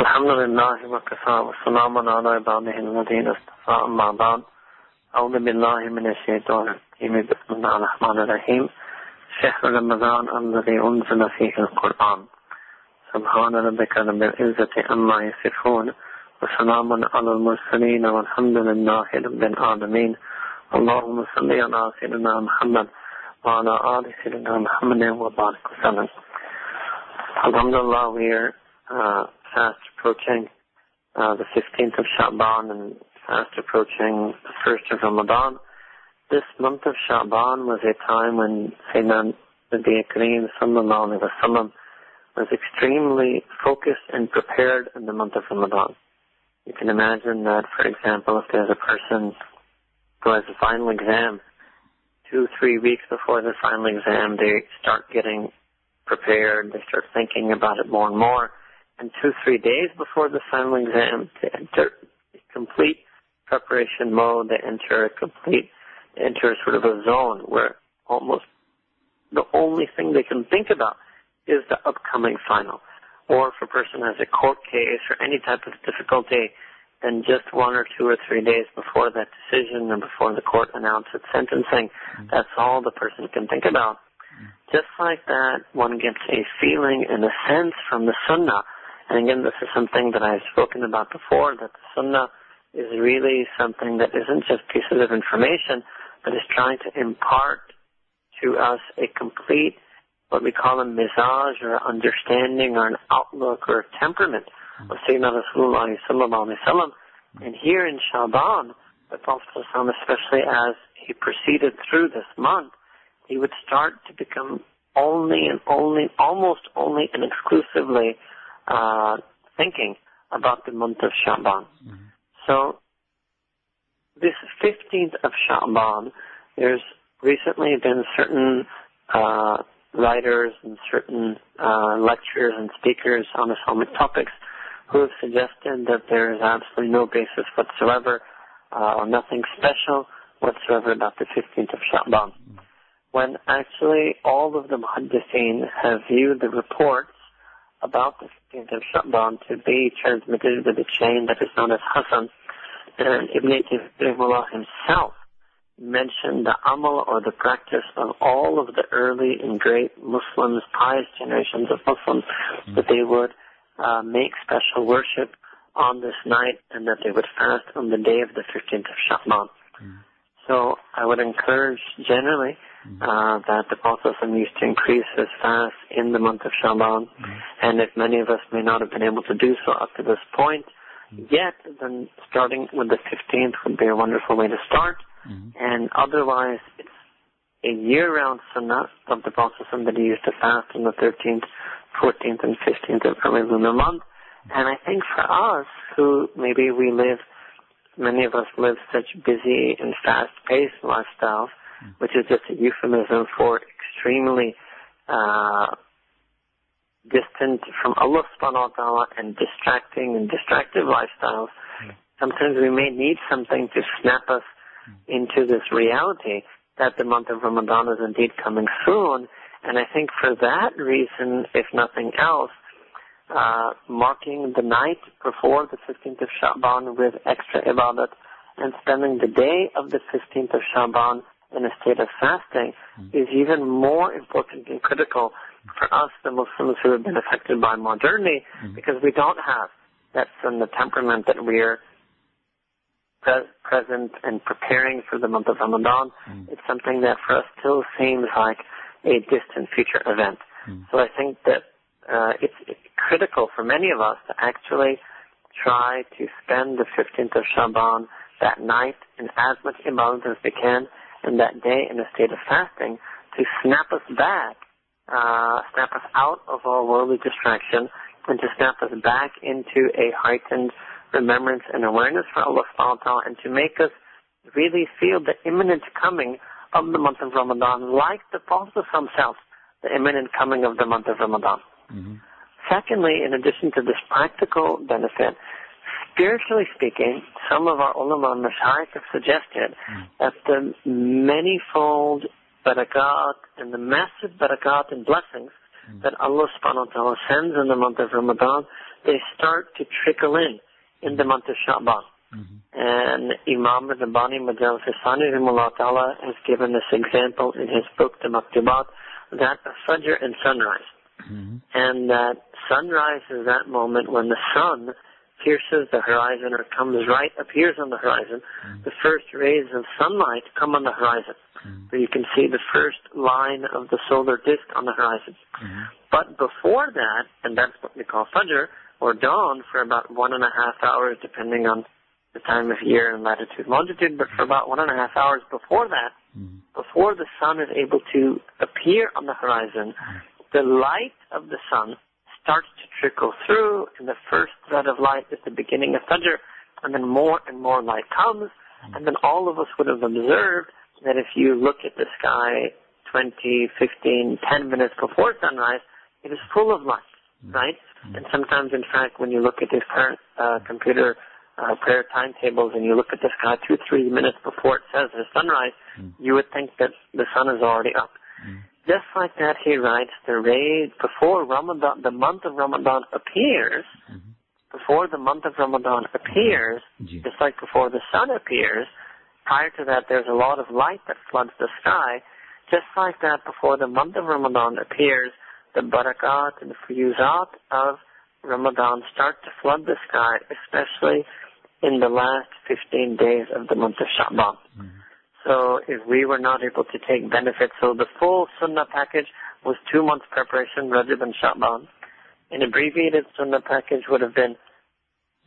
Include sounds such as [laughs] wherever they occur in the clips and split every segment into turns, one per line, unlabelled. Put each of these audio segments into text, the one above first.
الحمد لله وكفى وسلام على عباده الذين اصطفى أما بعد أعوذ بالله من الشيطان الرجيم بسم الله الرحمن الرحيم شهر رمضان الذي أنزل فيه القرآن. سبحان ربك رب العزة عما يصفون وسلام على المرسلين والحمد لله رب العالمين اللهم صل على سيدنا محمد وعلى آل سيدنا محمد وبارك وسلم. Alhamdulillah, we are uh, fast approaching uh, the 15th of Sha'ban and fast approaching the 1st of Ramadan. This month of Sha'ban was a time when Sayyidina Nabi Kareem sallallahu was extremely focused and prepared in the month of Ramadan. You can imagine that, for example, if there's a person who has a final exam, two, three weeks before the final exam, they start getting prepared, they start thinking about it more and more and two, three days before the final exam to enter complete preparation mode, they enter a complete, enter sort of a zone where almost the only thing they can think about is the upcoming final. Or if a person has a court case or any type of difficulty, then just one or two or three days before that decision or before the court announces sentencing, mm-hmm. that's all the person can think about. Mm-hmm. Just like that, one gets a feeling and a sense from the Sunnah and again, this is something that I've spoken about before, that the Sunnah is really something that isn't just pieces of information, but is trying to impart to us a complete, what we call a mizaj or understanding or an outlook or a temperament of mm-hmm. Sayyidina Rasulullah sallallahu alayhi wa And here in Shaban, the Prophet especially as he proceeded through this month, he would start to become only and only, almost only and exclusively uh, thinking about the month of Sha'ban. Mm-hmm. So, this 15th of Sha'ban, there's recently been certain uh, writers and certain uh, lecturers and speakers on Islamic topics who have suggested that there is absolutely no basis whatsoever uh, or nothing special whatsoever about the 15th of Sha'ban. Mm-hmm. When actually all of the muhaddithin have viewed the reports about the 15th of Sha'ban to be transmitted with a chain that is known as Hasan. And Ibn Taymiyyah himself mentioned the amal or the practice of all of the early and great Muslims, pious generations of Muslims, mm-hmm. that they would uh, make special worship on this night and that they would fast on the day of the 15th of Sha'ban. Mm-hmm. So I would encourage generally mm-hmm. uh, that the Prophet used to increase his fast in the month of Shaban. Mm-hmm. And if many of us may not have been able to do so up to this point mm-hmm. yet, then starting with the 15th would be a wonderful way to start. Mm-hmm. And otherwise, it's a year-round sunnah of the Prophet that he used to fast on the 13th, 14th, and 15th of every lunar month. And I think for us, who maybe we live many of us live such busy and fast-paced lifestyles, mm. which is just a euphemism for extremely uh, distant from Allah subhanahu wa ta'ala and distracting and distractive lifestyles. Mm. Sometimes we may need something to snap us mm. into this reality that the month of Ramadan is indeed coming soon. And I think for that reason, if nothing else, uh, marking the night before the 15th of Shaban with extra ibadat and spending the day of the 15th of Shaban in a state of fasting mm. is even more important and critical for us, the Muslims who have been affected by modernity, mm. because we don't have that from the temperament that we're pre- present and preparing for the month of Ramadan. Mm. It's something that for us still seems like a distant future event. Mm. So I think that uh, it's, it's critical for many of us to actually try to spend the 15th of Shaban that night in as much ibadah as we can, and that day in a state of fasting to snap us back, uh, snap us out of our worldly distraction, and to snap us back into a heightened remembrance and awareness for Allah subhanahu wa ta'ala, and to make us really feel the imminent coming of the month of Ramadan, like the Prophet himself, the imminent coming of the month of Ramadan. Mm-hmm. Secondly, in addition to this practical benefit, spiritually speaking, some of our ulama and mashayikh have suggested mm. that the manifold barakat and the massive barakat and blessings mm. that Allah subhanahu wa ta'ala sends in the month of Ramadan they start to trickle in in the month of Sha'ban. Mm-hmm. And Imam Rabbani Mujaddid Alf Sani Ta'ala has given this example in his book, The Maktubat, that of Fajr and sunrise. Mm-hmm. And that sunrise is that moment when the sun pierces the horizon or comes right, appears on the horizon. Mm-hmm. The first rays of sunlight come on the horizon. Mm-hmm. So you can see the first line of the solar disk on the horizon. Mm-hmm. But before that, and that's what we call Fajr, or dawn, for about one and a half hours, depending on the time of year and latitude longitude, but for about one and a half hours before that, mm-hmm. before the sun is able to appear on the horizon, the light of the sun starts to trickle through, and the first thread of light is the beginning of Fajr, and then more and more light comes, and then all of us would have observed that if you look at the sky 20, 15, 10 minutes before sunrise, it is full of light, right? And sometimes, in fact, when you look at these current uh, computer uh, prayer timetables and you look at the sky two, three minutes before it says the sunrise, mm. you would think that the sun is already up. Just like that, he writes, the rays before Ramadan, the month of Ramadan appears, mm-hmm. before the month of Ramadan appears, mm-hmm. just like before the sun appears, prior to that there's a lot of light that floods the sky. Just like that, before the month of Ramadan appears, the barakat and the fuyuzat of Ramadan start to flood the sky, especially in the last 15 days of the month of Sha'ban. Mm-hmm. So if we were not able to take benefit, so the full Sunnah package was two months preparation, Rajab and Sha'ban. An abbreviated Sunnah package would have been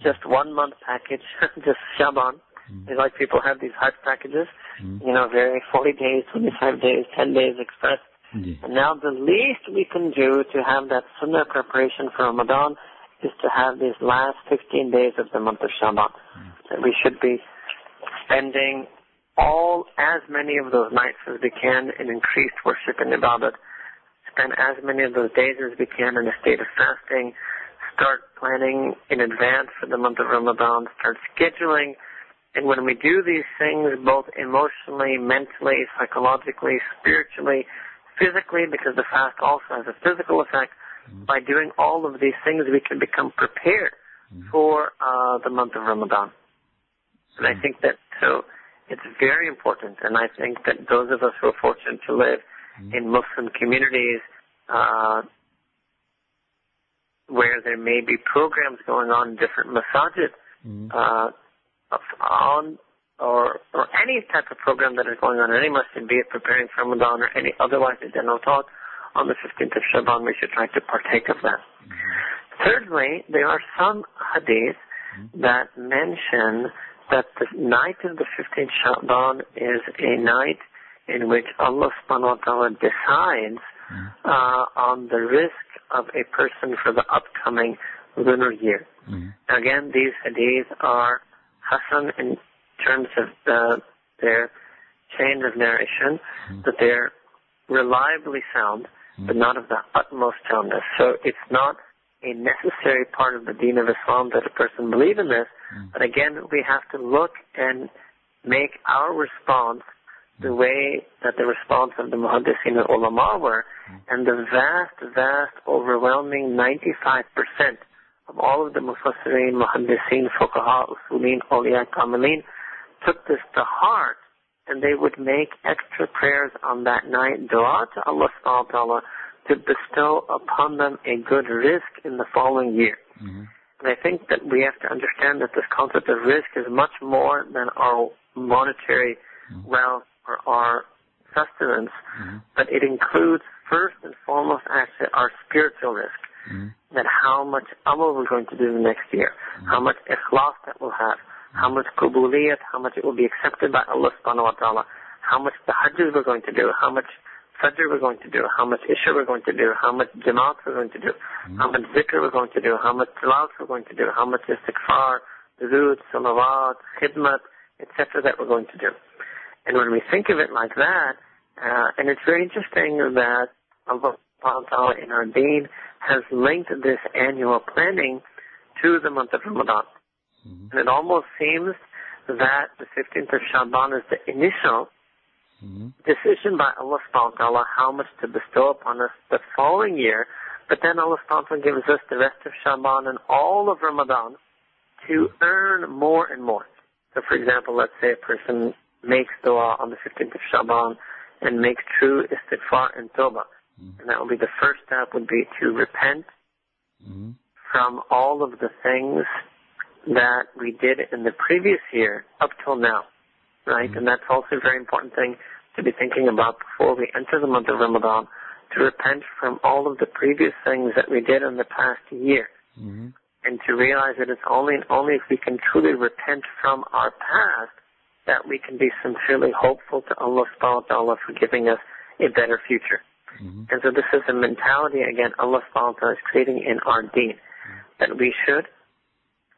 just one month package, [laughs] just Sha'ban. Mm-hmm. like people have these Hajj packages, mm-hmm. you know, very 40 days, 25 days, 10 days express. Mm-hmm. And now the least we can do to have that Sunnah preparation for Ramadan is to have these last 15 days of the month of Sha'ban. Mm-hmm. That we should be spending all as many of those nights as we can in increased worship and ibadat. Spend as many of those days as we can in a state of fasting. Start planning in advance for the month of Ramadan. Start scheduling. And when we do these things, both emotionally, mentally, psychologically, spiritually, physically, because the fast also has a physical effect, mm-hmm. by doing all of these things, we can become prepared mm-hmm. for uh, the month of Ramadan. And I think that so it's very important, and I think that those of us who are fortunate to live mm-hmm. in Muslim communities uh, where there may be programs going on in different masajid mm-hmm. uh, on or or any type of program that is going on in any masjid, be it preparing for Ramadan or any otherwise a general talk on the 15th of Shaban, we should try to partake of that. Mm-hmm. Thirdly, there are some hadiths mm-hmm. that mention that the night of the 15th Shaban is a night in which Allah subhanahu wa ta'ala decides mm-hmm. uh, on the rizq of a person for the upcoming lunar year. Mm-hmm. Again, these hadiths are Hasan in terms of uh, their chain of narration, mm-hmm. that they're reliably sound, but not of the utmost soundness. So it's not a necessary part of the deen of Islam that a person believe in this. But again, we have to look and make our response the mm. way that the response of the muhaddisin and ulama were, mm. and the vast, vast, overwhelming 95% of all of the mufassirin, muhaddisin, fuqaha, usulin, awliya, kamilin, took this to heart, and they would make extra prayers on that night, dua to Allah subhanahu wa ta'ala, to bestow upon them a good rizq in the following year. Mm-hmm. And I think that we have to understand that this concept of rizq is much more than our monetary mm-hmm. wealth or our sustenance, mm-hmm. but it includes first and foremost actually our spiritual rizq. Mm-hmm. That how much amal we're going to do the next year, mm-hmm. how much ikhlas that we'll have, how much kubuliyat, how much it will be accepted by Allah subhanahu wa ta'ala, how much the hajjs we're going to do, how much Fajr we're going to do, how much Isha we're going to do, how much Jamaat we're going to do, mm-hmm. how much Zikr we're going to do, how much Tilawat we're going to do, how much Istighfar, Durood, Salawat, Khidmat, etc. that we're going to do. And when we think of it like that, uh, and it's very interesting that Allah Ta'ala in our deen has linked this annual planning to the month of Ramadan. Mm-hmm. And it almost seems that the 15th of Shaban is the initial mm-hmm. decision by Allah subhanahu wa ta'ala how much to bestow upon us the following year But then Allah subhanahu wa ta'ala gives us the rest of Shaban and all of Ramadan to earn more and more. So for example, let's say a person makes dua on the 15th of Shaban and makes true istighfar and tawbah. Mm-hmm. And that will be the first step would be to repent mm-hmm. from all of the things that we did in the previous year up till now. Right? Mm-hmm. And that's also a very important thing to be thinking about before we enter the month of Ramadan to repent from all of the previous things that we did in the past year. Mm-hmm. And to realize that it's only and only if we can truly repent from our past that we can be sincerely hopeful to Allah subhanahu wa ta'ala for giving us a better future. Mm-hmm. And so this is a mentality, again, Allah subhanahu wa ta'ala is creating in our deen, mm-hmm. that we should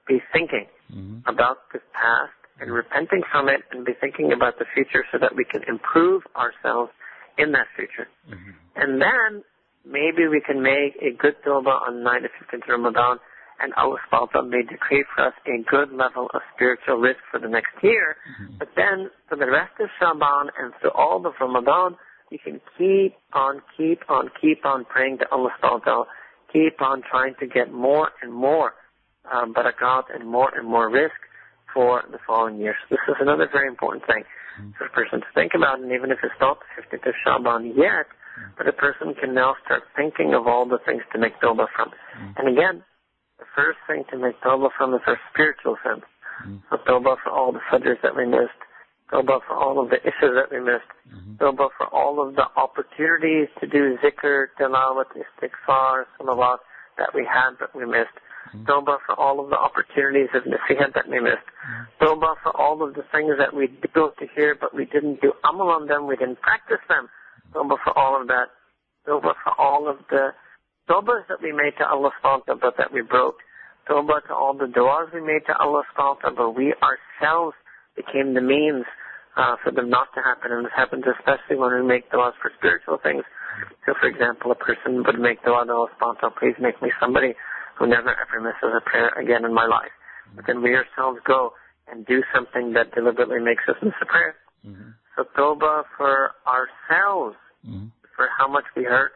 be thinking mm-hmm. about this past and repenting from it and be thinking about the future so that we can improve ourselves in that future. Mm-hmm. And then maybe we can make a good tawbah on the night of 15th Ramadan and Allah subhanahu may decree for us a good level of spiritual rizq for the next year. Mm-hmm. But then for the rest of Shaban and through all of Ramadan, we can keep on, keep on, keep on praying to Allah subhanahu keep on trying to get more and more um, barakat and more and more rizq for the following year. So this is another very important thing mm-hmm. for a person to think about, and even if it's not the 15th of Shaban yet, mm-hmm. but a person can now start thinking of all the things to make tawbah from. Mm-hmm. And again, the first thing to make tawbah from is our spiritual sense. Mm-hmm. So tawbah for all the fajrs that we missed, tawbah for all of the Ishas that we missed, tawbah for all of the opportunities to do zikr, tilawat, istighfar, salawat that we had but we missed. Mm-hmm. For all of the opportunities of nasihat that we missed. Mm-hmm. For all of the things that we did to hear but we didn't do amal on them, we didn't practice them. Tawbah for all of that. Tawbah for all of the tawbahs that we made to Allah subhanahu but that we broke. Tawbah to all the du'as we made to Allah subhanahu but we ourselves became the means uh, for them not to happen. And this happens especially when we make du'as for spiritual things. So for example, a person would make dua to Allah subhanahu please make me somebody who never ever misses a prayer again in my life. But then we ourselves go and do something that deliberately makes us miss a prayer. Mm-hmm. So tawbah for ourselves, mm-hmm. for how much we hurt,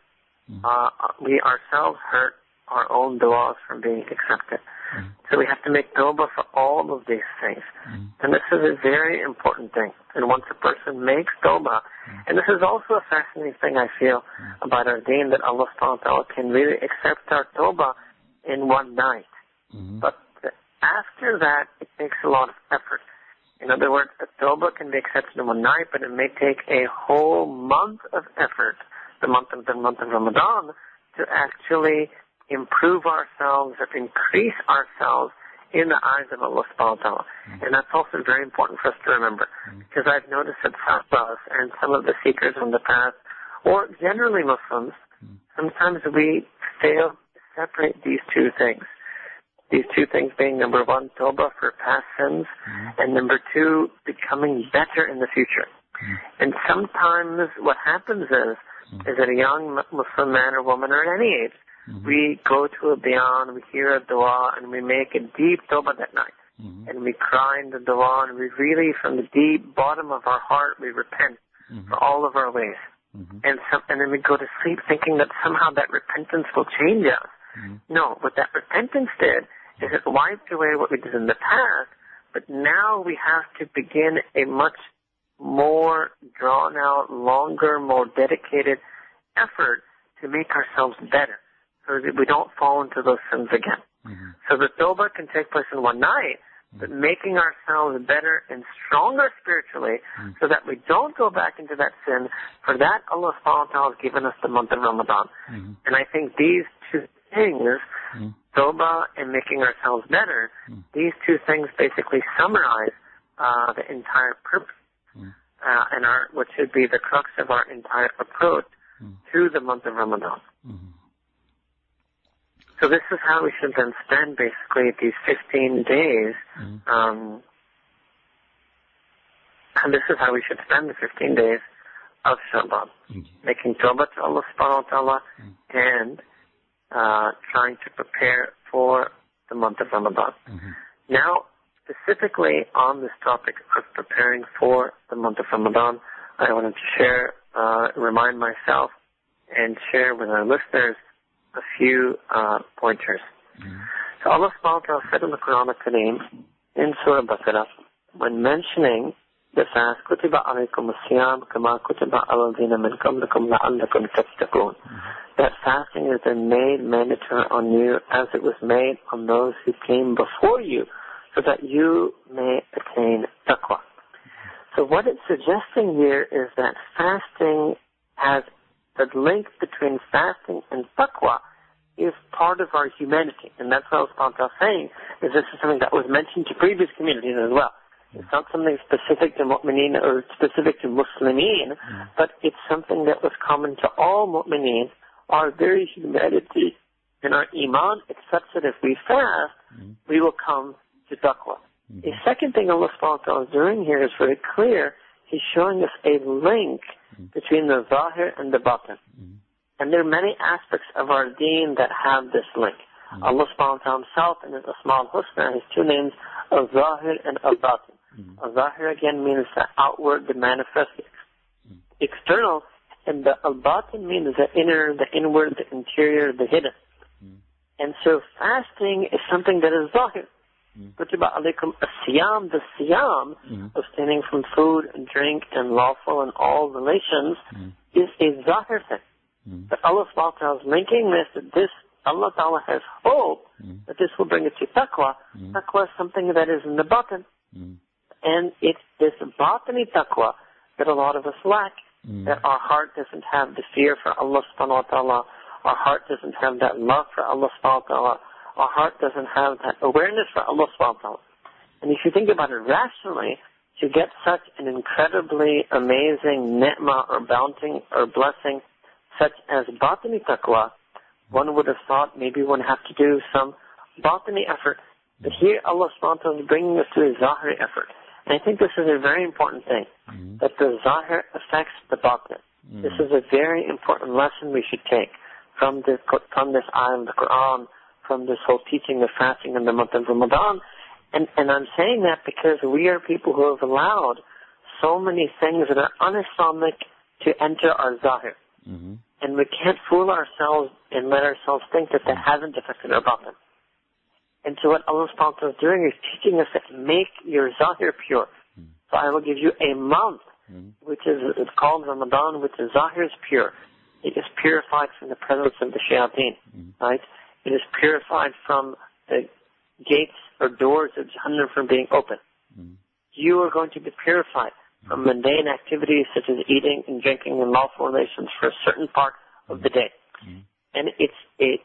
mm-hmm. uh, we ourselves hurt our own du'as from being accepted. Mm-hmm. So we have to make tawbah for all of these things. Mm-hmm. And this is a very important thing. And once a person makes tawbah, mm-hmm. and this is also a fascinating thing I feel about our deen that Allah subhanahu wa ta'ala can really accept our tawbah in one night. Mm-hmm. But after that, it takes a lot of effort. In other words, the tawbah can be accepted in one night, but it may take a whole month of effort, the month of the month of Ramadan, to actually improve ourselves or increase ourselves in the eyes of Allah subhanahu wa ta'ala. Mm-hmm. And that's also very important for us to remember. Mm-hmm. Because I've noticed that some of us and some of the seekers in the past, or generally Muslims, mm-hmm. sometimes we fail separate these two things. These two things being number one, tawbah for past sins, mm-hmm. and number two, becoming better in the future. Mm-hmm. And sometimes what happens is, mm-hmm. is that a young Muslim man or woman or at any age, mm-hmm. we go to a bayan, we hear a dua, and we make a deep tawbah that night. Mm-hmm. And we cry in the dua, and we really, from the deep bottom of our heart, we repent mm-hmm. for all of our ways. And, some, and then we go to sleep thinking that somehow that repentance will change us. Mm-hmm. No, what that repentance did is it wiped away what we did in the past, but now we have to begin a much more drawn out, longer, more dedicated effort to make ourselves better so that we don't fall into those sins again. Mm-hmm. So the tawbah can take place in one night, but making ourselves better and stronger spiritually mm. so that we don't go back into that sin. For that, Allah subhanahu wa ta'ala has given us the month of Ramadan. Mm-hmm. And I think these two things, mm. And making ourselves better, mm. these two things basically summarize uh, the entire purpose mm. uh, and our what should be the crux of our entire approach mm. to the month of Ramadan. Mm-hmm. So this is how we should then spend basically these 15 days. Mm. Um, and this is how we should spend the 15 days of Shaban. Mm. Making tawbah to Allah subhanahu wa ta'ala mm. and uh, trying to prepare for the month of Ramadan. Mm-hmm. Now, specifically on this topic of preparing for the month of Ramadan, I wanted to share, uh, remind myself and share with our listeners a few uh, pointers. Mm-hmm. So Allah subhanahu wa ta'ala said in the Quran al-Kareem, in Surah Baqarah, when mentioning the fast, كُتِبَ عَلَيْكُمُ الصِّيَامُ كَمَا كُتِبَ عَلَى الَّذِينَ مِنْ قَبْلِكُمْ لَعَلَّكُمْ تَتَّقُونَ That fasting has been made mandatory on you as it was made on those who came before you, so that you may attain taqwa. So what it's suggesting here is that fasting has the link between fasting and taqwa is part of our humanity. And that's what I was saying, is this is something that was mentioned to previous communities as well. It's not something specific to mu'mineen or specific to Muslimin, mm. but it's something that was common to all mu'mineen. Our very humanity and our iman accepts that if we fast, mm. we will come to taqwa. Mm. The second thing Allah subhanahu wa is doing here is very clear. He's showing us a link mm. between the zahir and the batin. Mm. And there are many aspects of our deen that have this link. Allah subhanahu wa ta'ala himself and his Asma al-Husna, his two names, al-Zahir and al-Batin. Mm. Al-Zahir again means the outward, the manifest, mm. external, and the al-Batin means the inner, the inward, the interior, the hidden. Mm. And so fasting is something that is Zahir. Kutiba alaykum siyam the siyam, abstaining from food and drink and lawful and all relations, is a zahir thing. But Allah subhanahu is linking this, that this, Allah ta'ala has hope mm. that this will bring it to taqwa. Mm. Taqwa is something that is in the batin. Mm. And it's this batini taqwa that a lot of us lack. Mm. That our heart doesn't have the fear for Allah subhanahu wa ta'ala. Our heart doesn't have that love for Allah subhanahu wa ta'ala. Our heart doesn't have that awareness for Allah subhanahu wa ta'ala. And if you think about it rationally, to get such an incredibly amazing ni'mah or bounty or blessing such as batini taqwa, one would have thought maybe one have to do some batini effort. But here Allah subhanahu wa ta'ala is bringing us to a zahir effort. And I think this is a very important thing, mm-hmm. that the zahir affects the batin. Mm-hmm. This is a very important lesson we should take from this, from this ayah of the Quran, from this whole teaching of fasting in the month of Ramadan. And, and I'm saying that because we are people who have allowed so many things that are un-Islamic to enter our zahir. Mm-hmm. And we can't fool ourselves and let ourselves think that that hasn't affected our batin. And so what Allah subhanahu is doing is teaching us that make your zahir pure. Mm-hmm. So I will give you a month, mm-hmm. which is it's called Ramadan, which is zahir is pure. It is purified from the presence of the shayateen, mm-hmm. right? It is purified from the gates or doors of Jahannam from being open. You are going to be purified from mundane activities such as eating and drinking and lawful relations for a certain part of the day. And it's a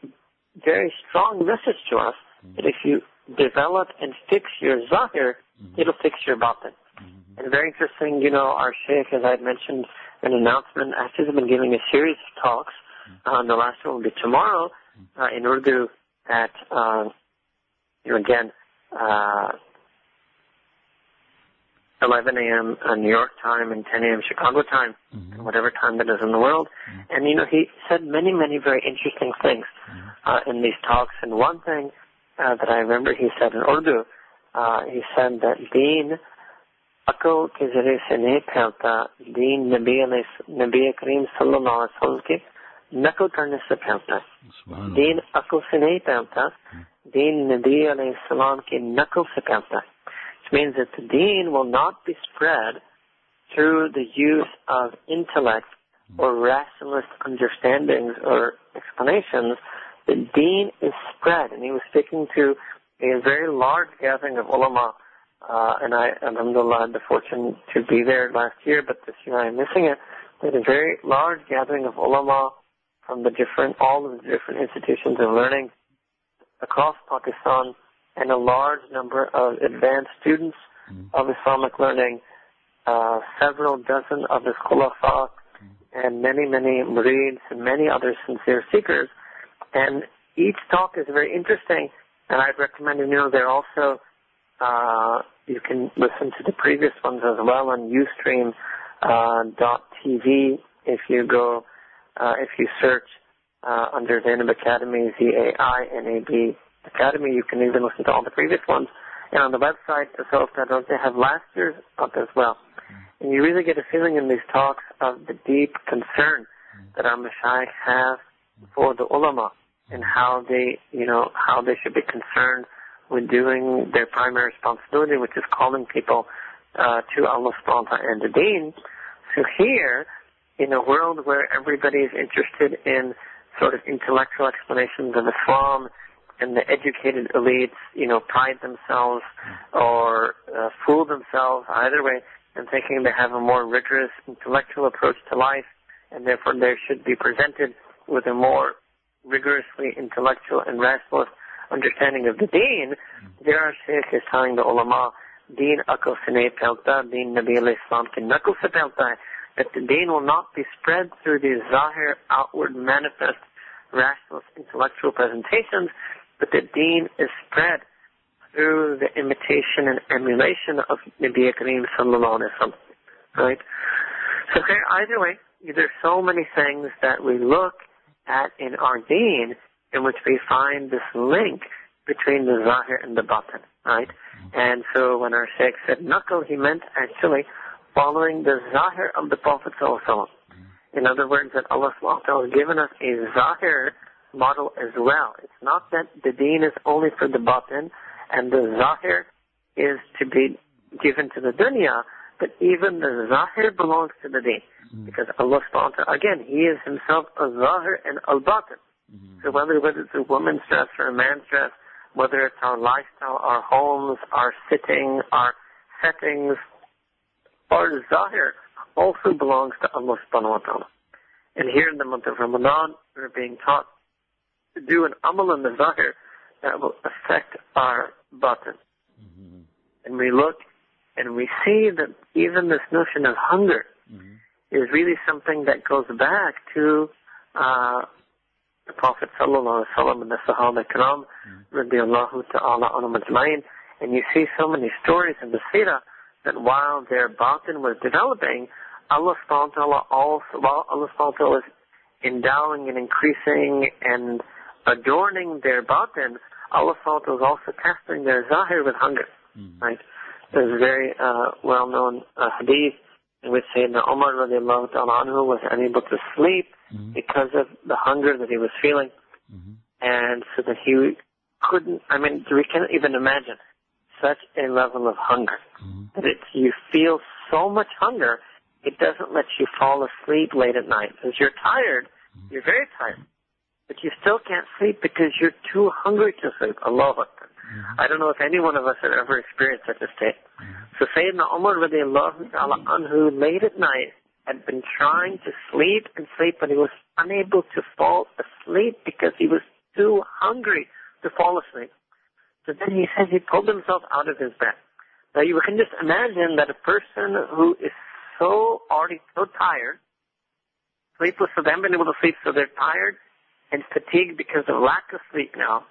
very strong message to us mm-hmm. that if you develop and fix your zahir, mm-hmm. it'll fix your batin. Mm-hmm. And very interesting, you know, our sheikh, as I had mentioned, an announcement, actually has been giving a series of talks. Uh, the last one will be tomorrow uh, in Urdu at, uh, you know, again, uh, 11 a.m. Uh, New York time and 10 a.m. Chicago time, mm-hmm. whatever time that is in the world. Mm-hmm. And you know, he said many, many very interesting things uh, in these talks. And one thing uh, that I remember he said in Urdu, uh, he said that Deen अकल के जरिए से नहीं फैलता दीन नबी नबी करीम सल्लल्लाहु अलैहि वसल्लम के नकल करने से फैलता है दीन अकल से नहीं फैलता दीन नबी सलाम के नकल से फैलता है means that the deen will not be spread through the use of intellect or rationalist understandings or explanations. the deen is spread. And he was speaking to a very large gathering of ulama. Uh, and I, alhamdulillah, had the fortune to be there last year, but this year I'm missing it. There's a very large gathering of ulama from the different, all of the different institutions of learning across Pakistan and a large number of advanced students mm. of Islamic learning, uh, several dozen of his khulafa, mm. and many, many murids and many other sincere seekers. And each talk is very interesting, and I'd recommend, you know, they're also, uh, you can listen to the previous ones as well on Ustream uh, if you go, uh, if you search uh, under Zainab Academy, Z-A-I-N-A-B Academy. You can even listen to all the previous ones. And on the website, Tasawwuf.org, they have last year's up as well. And you really get a feeling in these talks of the deep concern that our mashayikh have for the ulama and how they, you know, how they should be concerned with doing their primary responsibility, which is calling people uh, to Allah subhanahu wa ta'ala and the deen. So here, in a world where everybody is interested in sort of intellectual explanations of Islam and the educated elites, you know, pride themselves or uh, fool themselves either way in thinking they have a more rigorous intellectual approach to life and therefore they should be presented with a more rigorously intellectual and rationalist understanding of the deen, there are Shaykh is telling the ulama, deen akal nahi phailta, deen Nabi al-Islam ke nakal se hai, that the deen will not be spread through these zahir, outward, manifest, rationalist, intellectual presentations, but the deen is spread through the imitation and emulation of Nabi Kareem sallallahu alaihi wasallam. Right? So either way, there's so many things that we look at in our deen in which we find this link between the zahir and the batin, right? Mm-hmm. And so when our sheikh said nakal, he meant actually following the zahir of the Prophet sallallahu mm-hmm. In other words, that Allah subhanahu has given us a zahir model as well. It's not that the deen is only for the batin and the zahir is to be given to the dunya, but even the zahir belongs to the deen. Mm-hmm. Because Allah subhanahu wa ta'ala, again, He is Himself a zahir and al-batin. Mm-hmm. So whether, whether it's a woman's dress or a man's dress, whether it's our lifestyle, our homes, our sitting, our settings, our zahir also belongs to Allah subhanahu wa ta'ala. And here in the month of Ramadan, we're being taught to do an amal in the zahir that will affect our batin. Mm-hmm. And we look and we see that even this notion of hunger mm-hmm. is really something that goes back to uh, the Prophet sallallahu alaihi wasallam and the Sahaba Kiram, mm-hmm. radiallahu ta'ala anhum ajma'in. And you see so many stories in the Sirah that while their batin was developing, Allah subhanahu wa ta'ala also, while Allah subhanahu wa ta'ala was endowing and increasing and adorning their batin, Allah subhanahu wa ta'ala was also testing their zahir with hunger. Mm-hmm. Right? There's a very uh, well-known uh, hadith in which Sayyidina Umar radiallahu ta'ala anhu was unable to sleep mm-hmm. because of the hunger that he was feeling. Mm-hmm. And so that he couldn't, I mean, we can't even imagine such a level of hunger. Mm-hmm. That it's, you feel so much hunger, it doesn't let you fall asleep late at night. Because you're tired, mm-hmm. you're very tired. But you still can't sleep because you're too hungry to sleep. Allah Akbar. Mm-hmm. I don't know if any one of us have ever experienced such a state. Mm-hmm. So Sayyidina Umar anhu late at night had been trying to sleep and sleep, but he was unable to fall asleep because he was too hungry to fall asleep. So then he says he pulled himself out of his bed. Now you can just imagine that a person who is so already so tired, sleepless, so they haven't been able to sleep, so they're tired and fatigued because of lack of sleep now.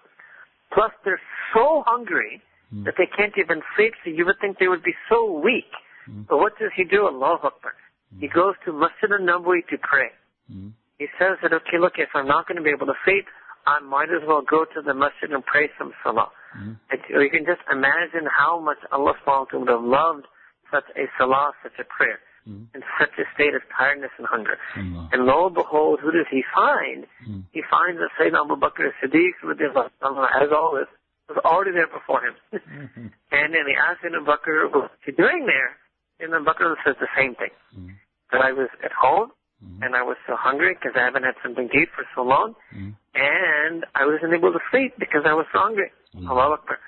Plus, they're so hungry mm. that they can't even sleep, so you would think they would be so weak. Mm. But what does he do? Allah Akbar. Mm. He goes to Masjid al-Nabawi to pray. Mm. He says that, okay, look, if I'm not going to be able to sleep, I might as well go to the masjid and pray some salah. Mm. You can just imagine how much Allah subhanahu would have loved such a salah, such a prayer mm. in such a state of tiredness and hunger. Mm. And lo and behold, who does he find? Mm. He finds that Sayyidina Abu Bakr as-Siddiq, as always, was already there before him. mm-hmm. [laughs] And then he asked Sayyidina Abu Bakr, what's he doing there? And Abu Bakr says the same thing. Mm. That I was at home, mm. and I was so hungry because I haven't had something to eat for so long, mm. and I wasn't able to sleep because I was so hungry. Mm. Allah Akbar.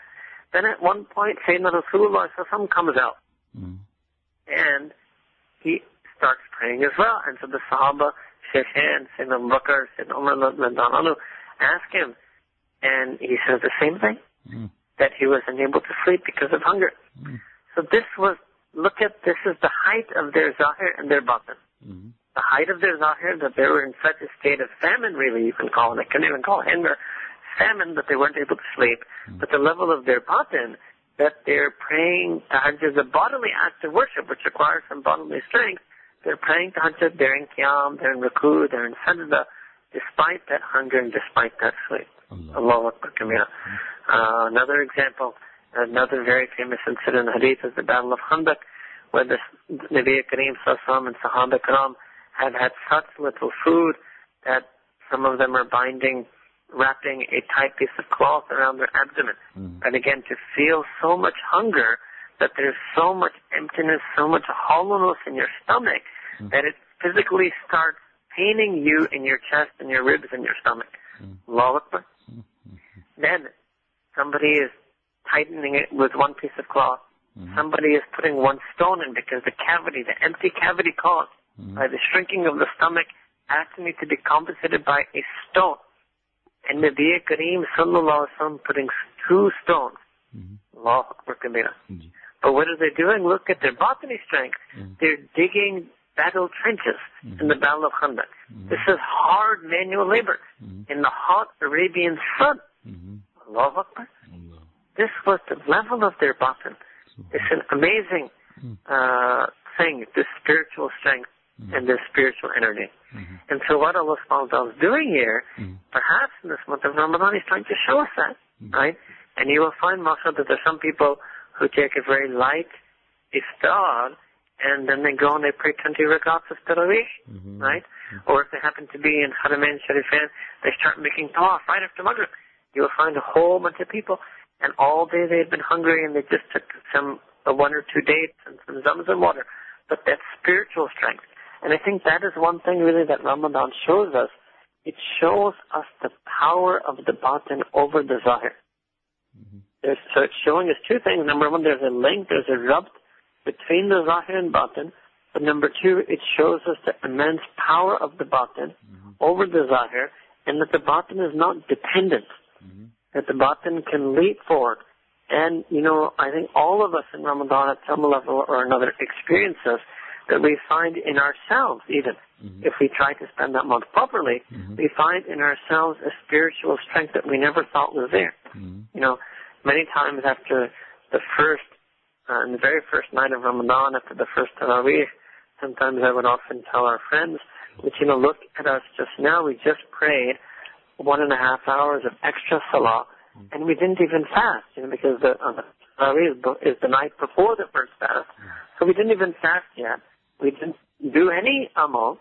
Then at one point, Sayyidina Rasulullah comes out. Mm. And he starts praying as well. And so the Sahaba, Sheikh and Sayyidina Abu Bakr, Sayyidina Umar, ask him, and he says the same thing, mm. that he was unable to sleep because of hunger. Mm. So this was, look at, this is the height of their zahir and their batin. Mm. The height of their zahir, that they were in such a state of famine, really, you can call it. I couldn't even call it hunger. Famine, that they weren't able to sleep. Mm. But the level of their batin, that they're praying tahajjud, a bodily act of worship, which requires some bodily strength. They're praying tahajjud, they're in qiyam, they're in ruku, they're in sajda, despite that hunger and despite that sleep. Allah Akbar Kabira. Uh, another example, another very famous incident in Hadith is the Battle of Khandaq, where the Nabi Kareem Sassam and Sahaba Karam had had such little food that some of them are binding wrapping a tight piece of cloth around their abdomen.
Mhm.
And again, to feel so much hunger that there's so much emptiness, so much hollowness in your stomach
Mhm.
that it physically starts paining you in your chest and your ribs and your stomach.
Mhm.
Akbar.
Mhm.
Then somebody is tightening it with one piece of cloth.
Mhm.
Somebody is putting one stone in because the cavity, the empty cavity caused
Mhm.
by the shrinking of the stomach has to need to be compensated by a stone. And Nabi Kareem sallallahu alaihi wasallam putting two stones.
Mhm.
Allahu Akbar.
Mhm.
But what are they doing? Look at their batini strength.
Mhm.
They're digging battle trenches in the Battle of Khandaq.
Mhm.
This is hard manual labor
Mhm.
in the hot Arabian sun. Allahu Akbar.
Allah.
This was the level of their batin. It's an amazing uh, thing, this spiritual strength and this spiritual energy.
Mhm.
And so what Allah subhanahu wa ta'ala is doing here,
Mhm.
perhaps in this month of Ramadan, He's trying to show us that,
Mhm.
right? And you will find, mashallah, that there's some people who take a very light iftar and then they go and they pray 20 rakats of tarawih,
Mhm.
right? Or if they happen to be in Haramain Sharifain, they start making tawaf right after Maghrib. You'll find a whole bunch of people, and all day they've been hungry and they just took some uh, one or two dates and some zamzam water. But that's spiritual strength. And I think that is one thing really that Ramadan shows us. It shows us the power of the batin over the zahir.
Mhm.
There's, so it's showing us two things. Number one, there's a link, there's a rub between the zahir and batin. But number two, it shows us the immense power of the batin
Mhm.
over the zahir and that the batin is not dependent,
Mhm.
that the batin can leap forward. And, you know, I think all of us in Ramadan at some level or another experience this, that we find in ourselves even,
Mhm.
if we try to spend that month properly,
Mhm.
we find in ourselves a spiritual strength that we never thought was there.
Mhm.
You know, many times after the first, uh, the very first night of Ramadan, after the first Tarawih, sometimes I would often tell our friends, that, you know, look at us just now, we just prayed one and a half hours of extra salah, and we didn't even fast, you know, because the, uh, the Tarawih the- is the night before the first fast. So we didn't even fast yet. We didn't do any amal.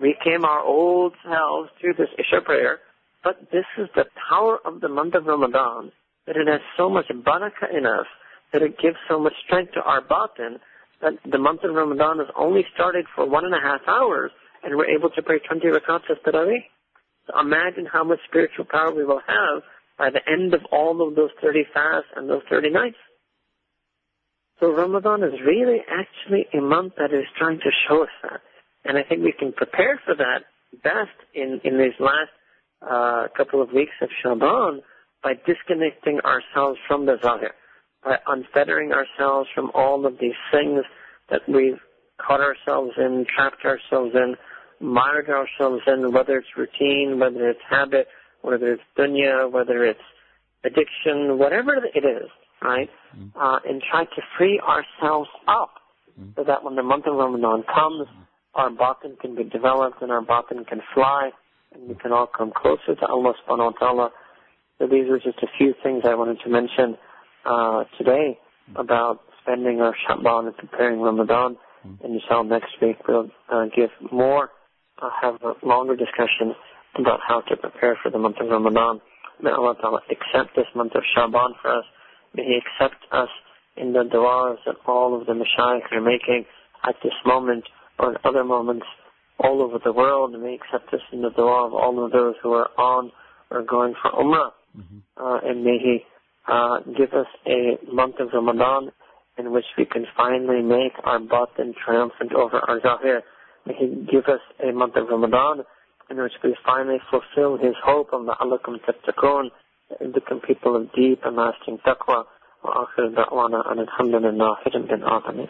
We came our old selves through this Isha prayer. But this is the power of the month of Ramadan, that it has so much barakah in us, that it gives so much strength to our batin, that the month of Ramadan is only started for one and a half hours, and we're able to pray 20 rakats of Tarawih. So imagine how much spiritual power we will have by the end of all of those 30 fasts and those 30 nights. So Ramadan is really actually a month that is trying to show us that. And I think we can prepare for that best in, in these last uh, couple of weeks of Shaban by disconnecting ourselves from the Zahir, by unfettering ourselves from all of these things that we've caught ourselves in, trapped ourselves in, mired ourselves in, whether it's routine, whether it's habit, whether it's dunya, whether it's addiction, whatever it is, right? Uh, and try to free ourselves up so that when the month of Ramadan comes, our batin can be developed and our batin can fly and we can all come closer to Allah subhanahu wa ta'ala. So these were just a few things I wanted to mention uh, today about spending our Shaban and preparing Ramadan. And inshallah next week we'll uh, give more, uh, have a longer discussion about how to prepare for the month of Ramadan. May Allah Ta'ala accept this month of Shaban for us. May He accept us in the du'as that all of the mashayikh are making at this moment or in other moments all over the world. May He accept us in the dua of all of those who are on or going for Umrah. Uh, and may He uh, give us a month of Ramadan in which we can finally make our batin triumphant over our zahir. May He give us a month of Ramadan in which we finally fulfill His hope of la'allakum tattaqun, and become people of deep and lasting taqwa. وآخر دعوانا أن الحمد لله رب العالمين